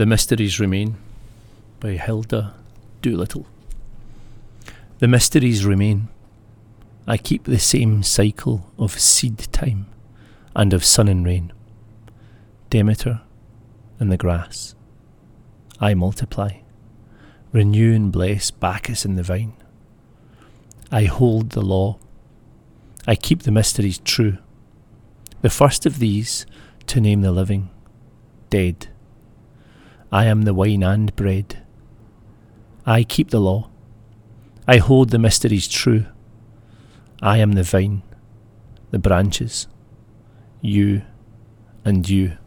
The Mysteries Remain by Hilda Doolittle. The mysteries remain. I keep the same cycle of seed time and of sun and rain. Demeter and the grass. I multiply, renew and bless Bacchus and the vine. I hold the law. I keep the mysteries true. The first of these to name the living, dead I am the wine and bread. I keep the law. I hold the mysteries true. I am the vine, the branches, you and you.